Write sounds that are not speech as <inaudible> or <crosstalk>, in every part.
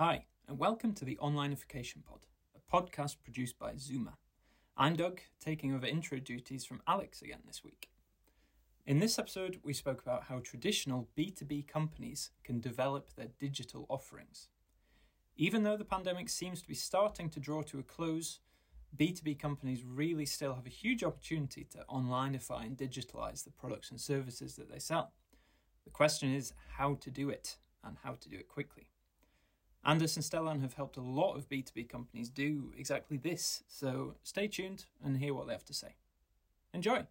Hi, and welcome to the Onlinification Pod, a podcast produced by Zooma. I'm Doug, taking over intro duties from Alex again this week. In this episode, we spoke about how traditional B2B companies can develop their digital offerings. Even though the pandemic seems to be starting to draw to a close, B2B companies really still have a huge opportunity to onlinify and digitalize the products and services that they sell. The question is how to do it and how to do it quickly. Anders and Stellan have helped a lot of B2B companies do exactly this, so stay tuned and hear what they have to say. Enjoy!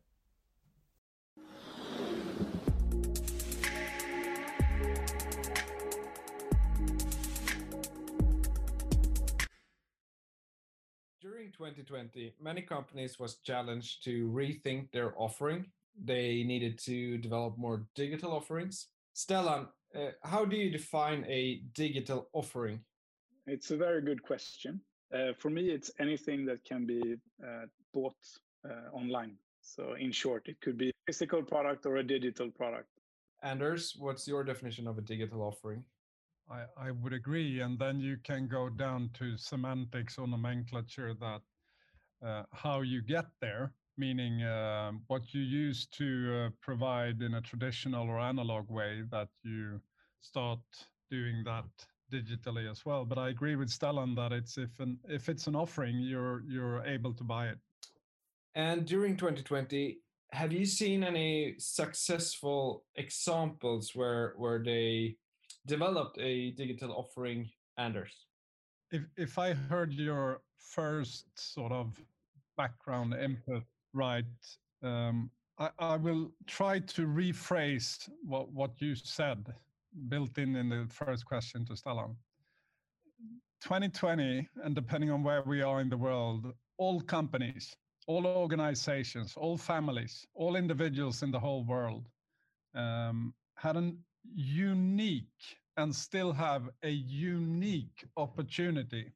During 2020, many companies was challenged to rethink their offering. They needed to develop more digital offerings. Stellan, uh, how do you define a digital offering? It's a very good question. Uh, for me, it's anything that can be uh, bought uh, online. So, in short, it could be a physical product or a digital product. Anders, what's your definition of a digital offering? I, I would agree. And then you can go down to semantics or nomenclature that uh, how you get there, meaning uh, what you used to uh, provide in a traditional or analog way that you start doing that digitally as well. But I agree with Stellan that it's if an if it's an offering, you're you're able to buy it. And during 2020, have you seen any successful examples where where they developed a digital offering, Anders? If if I heard your first sort of background input right, um, I, I will try to rephrase what what you said, built in in the first question to Stellan. 2020, and depending on where we are in the world, all companies, all organizations, all families, all individuals in the whole world um, had an unique and still have a unique opportunity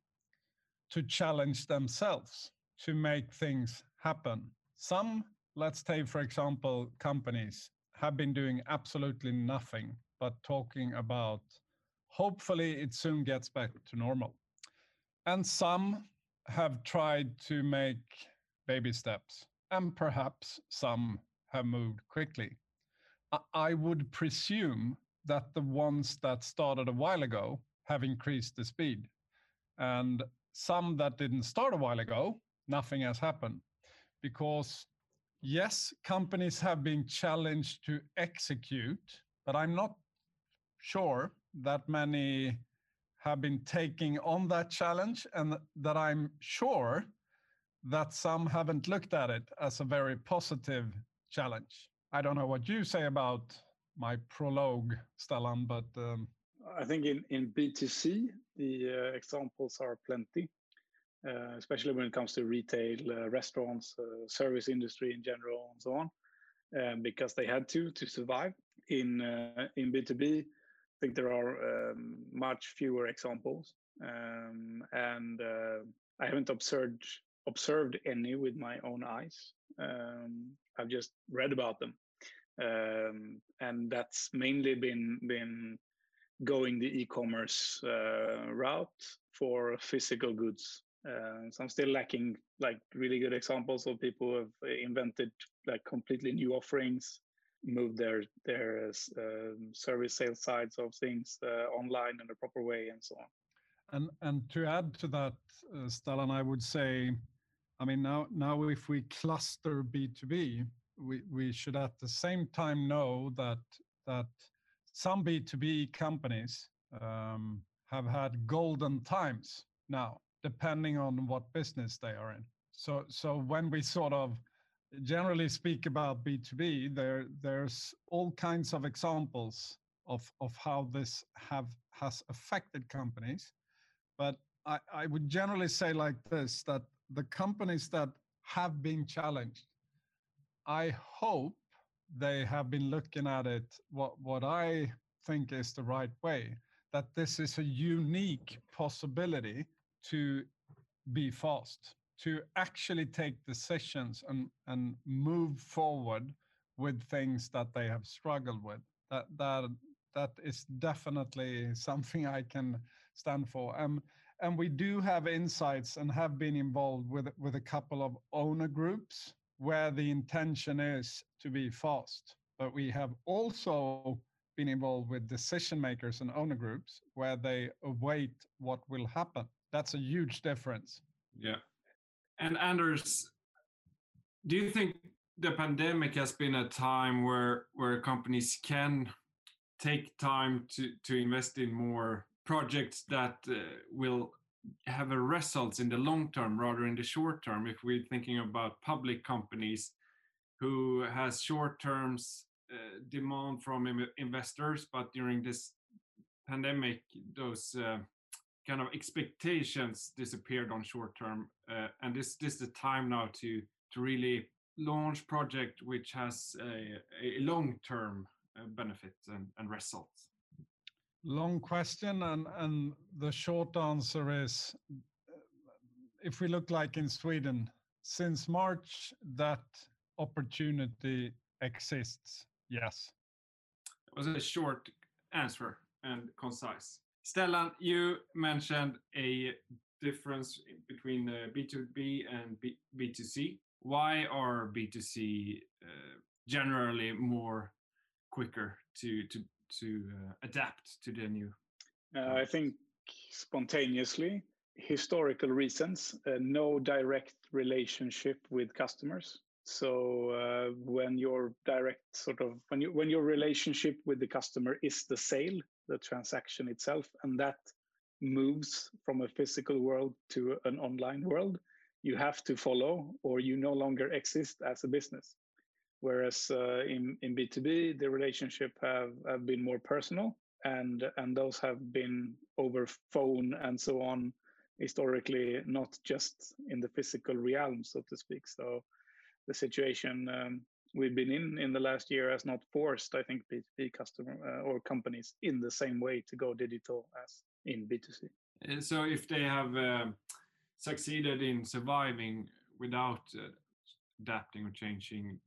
to challenge themselves to make things happen. Some, let's take, for example, companies have been doing absolutely nothing but talking about hopefully it soon gets back to normal. And some have tried to make baby steps, and perhaps some have moved quickly. I would presume that the ones that started a while ago have increased the speed. And some that didn't start a while ago, nothing has happened. Because yes, companies have been challenged to execute, but I'm not sure that many have been taking on that challenge and that I'm sure that some haven't looked at it as a very positive challenge. I don't know what you say about my prologue, Stellan, but um... I think in in B2C the uh, examples are plenty, uh, especially when it comes to retail, uh, restaurants, uh, service industry in general, and so on, um, because they had to to survive. In uh, in B2B, I think there are um, much fewer examples, um, and uh, I haven't observed observed any with my own eyes. Um, I've just read about them um, and that's mainly been been going the e-commerce uh, route for physical goods. Uh, so I'm still lacking like really good examples of people who have invented like completely new offerings, moved their their uh, service sales sides of things uh, online in a proper way, and so on. And and to add to that, uh, Stellan, I would say, I mean now now if we cluster B2B, we, we should at the same time know that that some B2B companies um, have had golden times now, depending on what business they are in. So so when we sort of generally speak about B2B, there there's all kinds of examples of of how this have has affected companies. But I, I would generally say like this that the companies that have been challenged I hope they have been looking at it what what I think is the right way. That this is a unique possibility to be fast, to actually take decisions and and move forward with things that they have struggled with. That that that is definitely something I can stand for. Um, and we do have insights and have been involved with with a couple of owner groups where the intention is to be fast. But we have also been involved with decision makers and owner groups where they await what will happen. That's a huge difference. Yeah. And Anders, do you think the pandemic has been a time where where companies can take time to to invest in more projects that uh, will have a results in the long term rather in the short term if we're thinking about public companies who has short terms uh, demand from investors but during this pandemic those uh, kind of expectations disappeared on short term uh, and this this is the time now to to really launch project which has a, a long term uh, benefits and, and results. Long question and and the short answer is if we look like in sweden since march that opportunity exists yes. It was a short answer and concise stellan you mentioned a difference between uh, b2b and B- b2c why are b2c uh, generally more quicker to to to uh, adapt to the new? Uh, I think spontaneously, historical reasons, uh, no direct relationship with customers. So uh, when your direct sort of when you when your relationship with the customer is the sale, the transaction itself, and that moves from a physical world to an online world, you have to follow, or you no longer exist as a business. Whereas uh, in, in B2B, the relationship have, have been more personal and, and those have been over phone and so on, historically, not just in the physical realm, so to speak. So the situation um, we've been in in the last year has not forced, I think, B2B customer uh, or companies in the same way to go digital as in B2C. Uh, so if they have uh, succeeded in surviving without uh, adapting or changing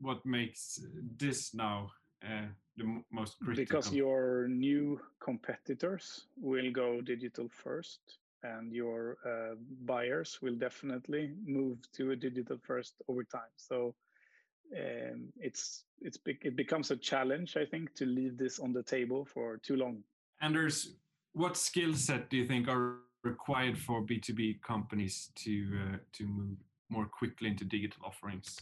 what makes this now uh, the most critical? Because your new competitors will go digital first, and your uh, buyers will definitely move to a digital first over time. So um, it's it's it becomes a challenge, I think, to leave this on the table for too long. Anders, what skill set do you think are required for B2B companies to uh, to move more quickly into digital offerings?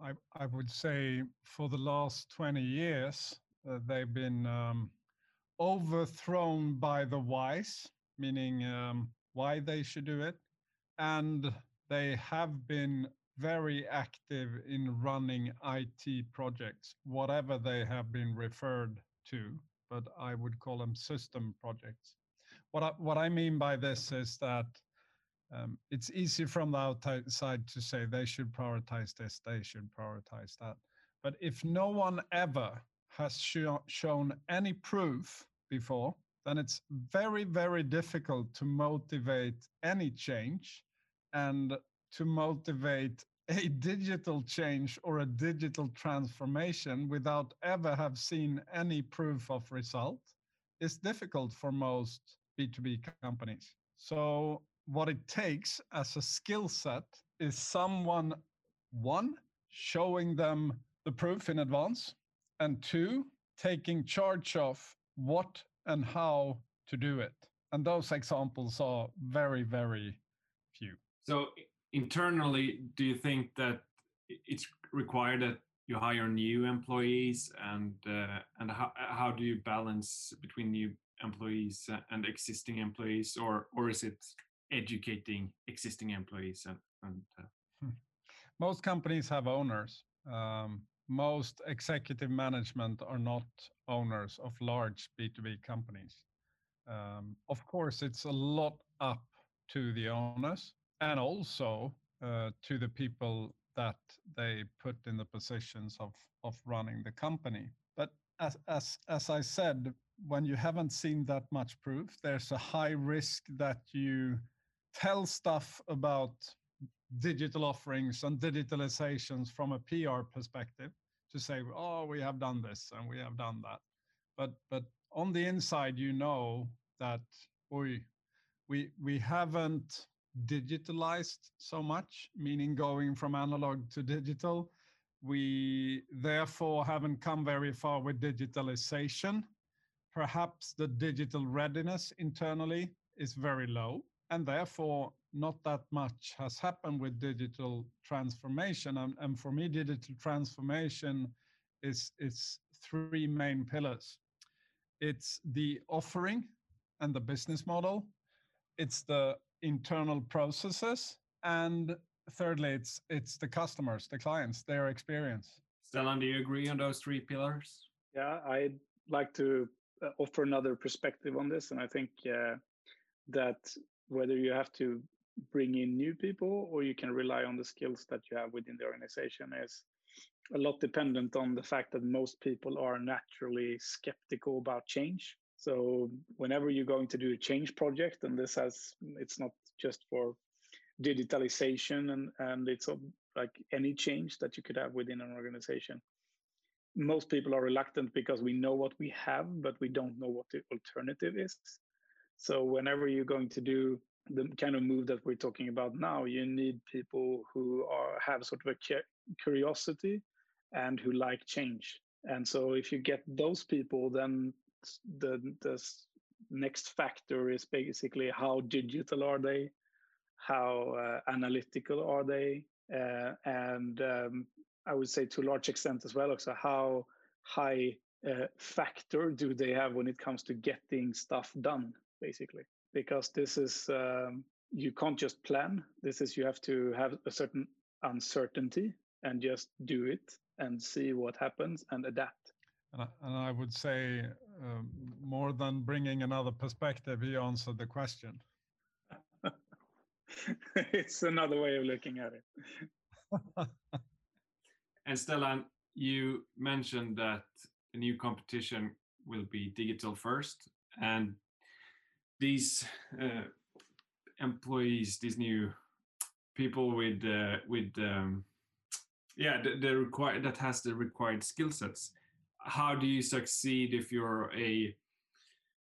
I, I would say for the last 20 years, uh, they've been um, overthrown by the wise meaning um, why they should do it. And they have been very active in running IT projects, whatever they have been referred to, but I would call them system projects. What I, what I mean by this is that um, it's easy from the outside to say they should prioritize this, they should prioritize that. But if no one ever has sh- shown any proof before, then it's very, very difficult to motivate any change and to motivate a <laughs> digital change or a digital transformation without ever have seen any proof of result is difficult for most B2B companies. So what it takes as a skill set is someone, one, showing them the proof in advance, and two, taking charge of what and how to do it. And those examples are very, very few. So, internally, do you think that it's required that you hire new employees, and uh, and how how do you balance between new employees and existing employees, or or is it educating existing employees and, and uh... Hmm. most companies have owners um, most executive management are not owners of large b2b companies. Um, of course it's a lot up to the owners and also uh, to the people that they put in the positions of of running the company. But as as as i said when you haven't seen that much proof there's a high risk that you tell stuff about digital offerings and digitalizations from a PR perspective to say, oh, we have done this and we have done that. but but on the inside you know that we we we haven't digitalized so much meaning going from analog to digital. We therefore haven't come very far with digitalization. Perhaps the digital readiness internally is very low and therefore not that much has happened with digital transformation. And, and for me digital transformation is is three main pillars. It's the offering and the business model. It's the internal processes. And thirdly it's it's the customers the clients their experience. Stellan do you agree on those three pillars? Yeah i'd like to uh, offer another perspective on this. And i think uh, that whether you have to bring in new people or you can rely on the skills that you have within the organization is a lot dependent on the fact that most people are naturally skeptical about change. So whenever you're going to do a change project and this has it's not just for digitalization and and it's like any change that you could have within an organization most people are reluctant because we know what we have but we don't know what the alternative is so whenever you're going to do the kind of move that we're talking about now, you need people who are have sort of a curiosity and who like change. And so if you get those people, then the the next factor is basically how digital are they, how uh, analytical are they, uh, and um, I would say to a large extent as well, also how high uh, factor do they have when it comes to getting stuff done, basically because this is um, you can't just plan. This is you have to have a certain uncertainty and just do it and see what happens and adapt. And I, and I would say um, more than bringing another perspective, he answered the question. <laughs> it's another way of looking at it. <laughs> and Stellan, you mentioned that the new competition will be digital first, and these uh, employees, these new people with uh, with um, yeah the, the required that has the required skill sets. How do you succeed if you're a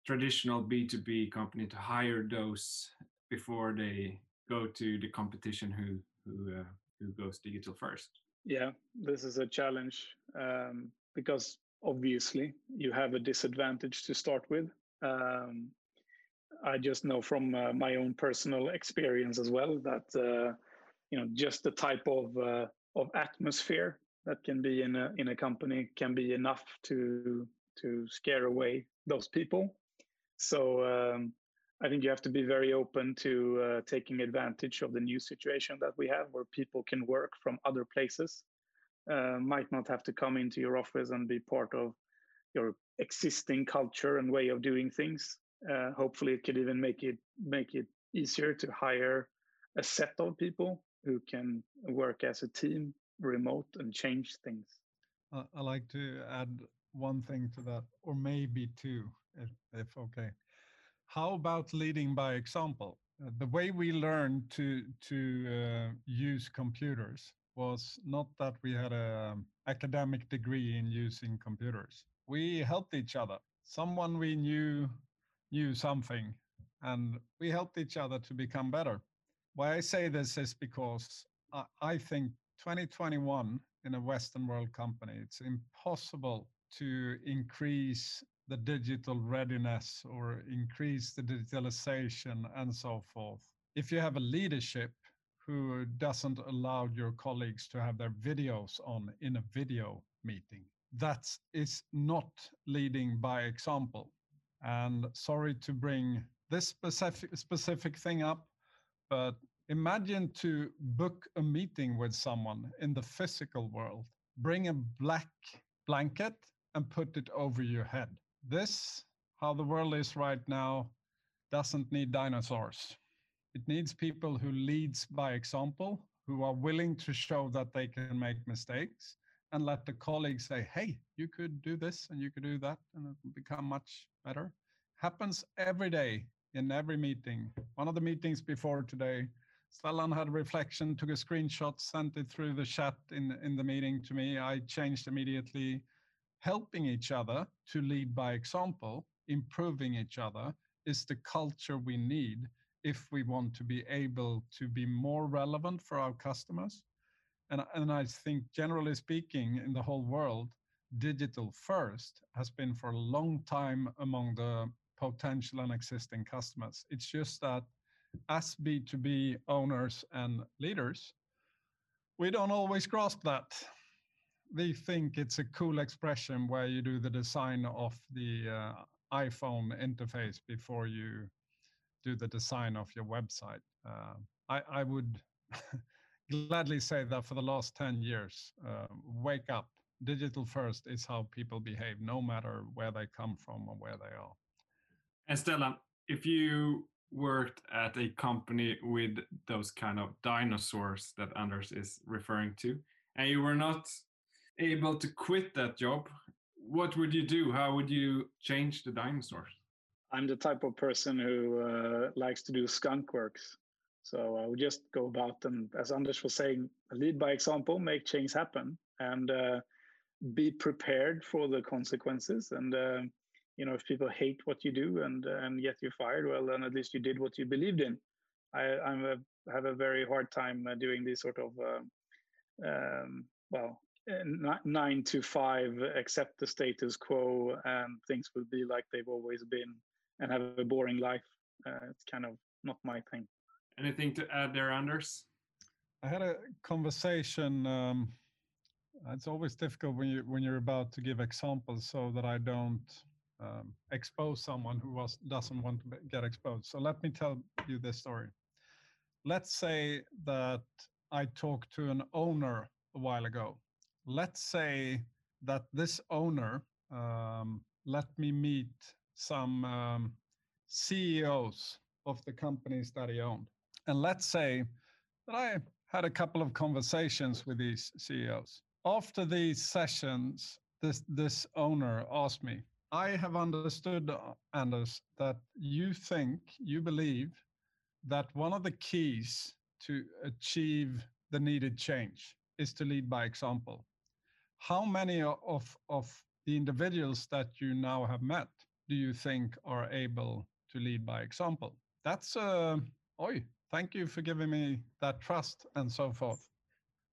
traditional B2B company to hire those before they go to the competition who who uh, who goes digital first? Yeah, this is a challenge um, because obviously you have a disadvantage to start with. Um, I just know from uh, my own personal experience as well that uh, you know just the type of uh, of atmosphere that can be in a in a company can be enough to to scare away those people. So um, I think you have to be very open to uh, taking advantage of the new situation that we have, where people can work from other places, uh, might not have to come into your office and be part of your existing culture and way of doing things uh, hopefully, it could even make it make it easier to hire a set of people who can work as a team, remote, and change things. Uh, I like to add one thing to that, or maybe two, if, if okay. How about leading by example? Uh, the way we learned to to uh, use computers was not that we had an um, academic degree in using computers. We helped each other. Someone we knew knew something and we helped each other to become better. Why I say this is because I think 2021 in a Western world company, it's impossible to increase the digital readiness or increase the digitalization and so forth. If you have a leadership who doesn't allow your colleagues to have their videos on in a video meeting, that is not leading by example. And sorry to bring this specific, specific thing up, but imagine to book a meeting with someone in the physical world. Bring a black blanket and put it over your head. This, how the world is right now, doesn't need dinosaurs. It needs people who leads by example, who are willing to show that they can make mistakes and let the colleagues say, hey, you could do this and you could do that, and it will become much better. Happens every day in every meeting. One of the meetings before today, Stellan had a reflection, took a screenshot, sent it through the chat in, in the meeting to me. I changed immediately. helping each other to lead by example, improving each other is the culture we need if we want to be able to be more relevant for our customers. And, and I think generally speaking, in the whole world, digital first has been for a long time among the potential and existing customers. It's just that as B2B owners and leaders, we don't always grasp that. We think it's a cool expression where you do the design of the uh, iPhone interface before you do the design of your website. Uh, I, I, would <laughs> gladly say that for the last 10 years, uh, wake up. Digital first is how people behave, no matter where they come from or where they are. And Stellan, if you worked at a company with those kind of dinosaurs that Anders is referring to, and you were not able to quit that job, what would you do? How would you change the dinosaurs? I'm the type of person who uh, likes to do skunk works. So I would just go about and, as Anders was saying, lead by example, make change happen, and uh, be prepared for the consequences. And uh, you know, if people hate what you do and and yet you're fired, well, then at least you did what you believed in. I I'm a, have a very hard time uh, doing these sort of uh, um, well nine to five, accept the status quo, and things will be like they've always been, and have a boring life. Uh, it's kind of not my thing. Anything to add there, Anders? I had a conversation. Um, it's always difficult when you when you're about to give examples, so that I don't um, expose someone who was doesn't want to get exposed. So let me tell you this story. Let's say that I talked to an owner a while ago let's say that this owner um, let me meet some um, CEOs of the companies that he owned. And let's say that I had a couple of conversations with these CEOs. After these sessions, this, this owner asked me, I have understood, Anders, that you think, you believe that one of the keys to achieve the needed change is to lead by example how many of, of the individuals that you now have met do you think are able to lead by example? That's, uh, oi, thank you for giving me that trust and so forth.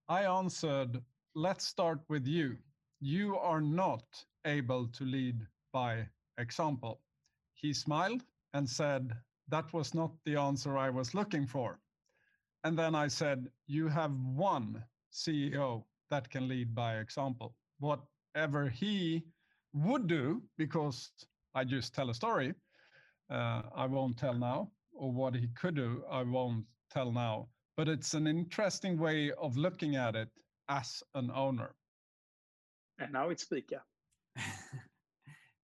I answered, let's start with you. You are not able to lead by example. He smiled and said, that was not the answer I was looking for. And then I said, you have one CEO that can lead by example. Whatever he would do, because I just tell a story, uh, I won't tell now, or what he could do, I won't tell now. But it's an interesting way of looking at it as an owner. And now it's fika. <laughs>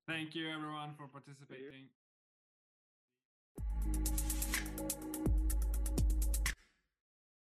Thank you, everyone, for participating.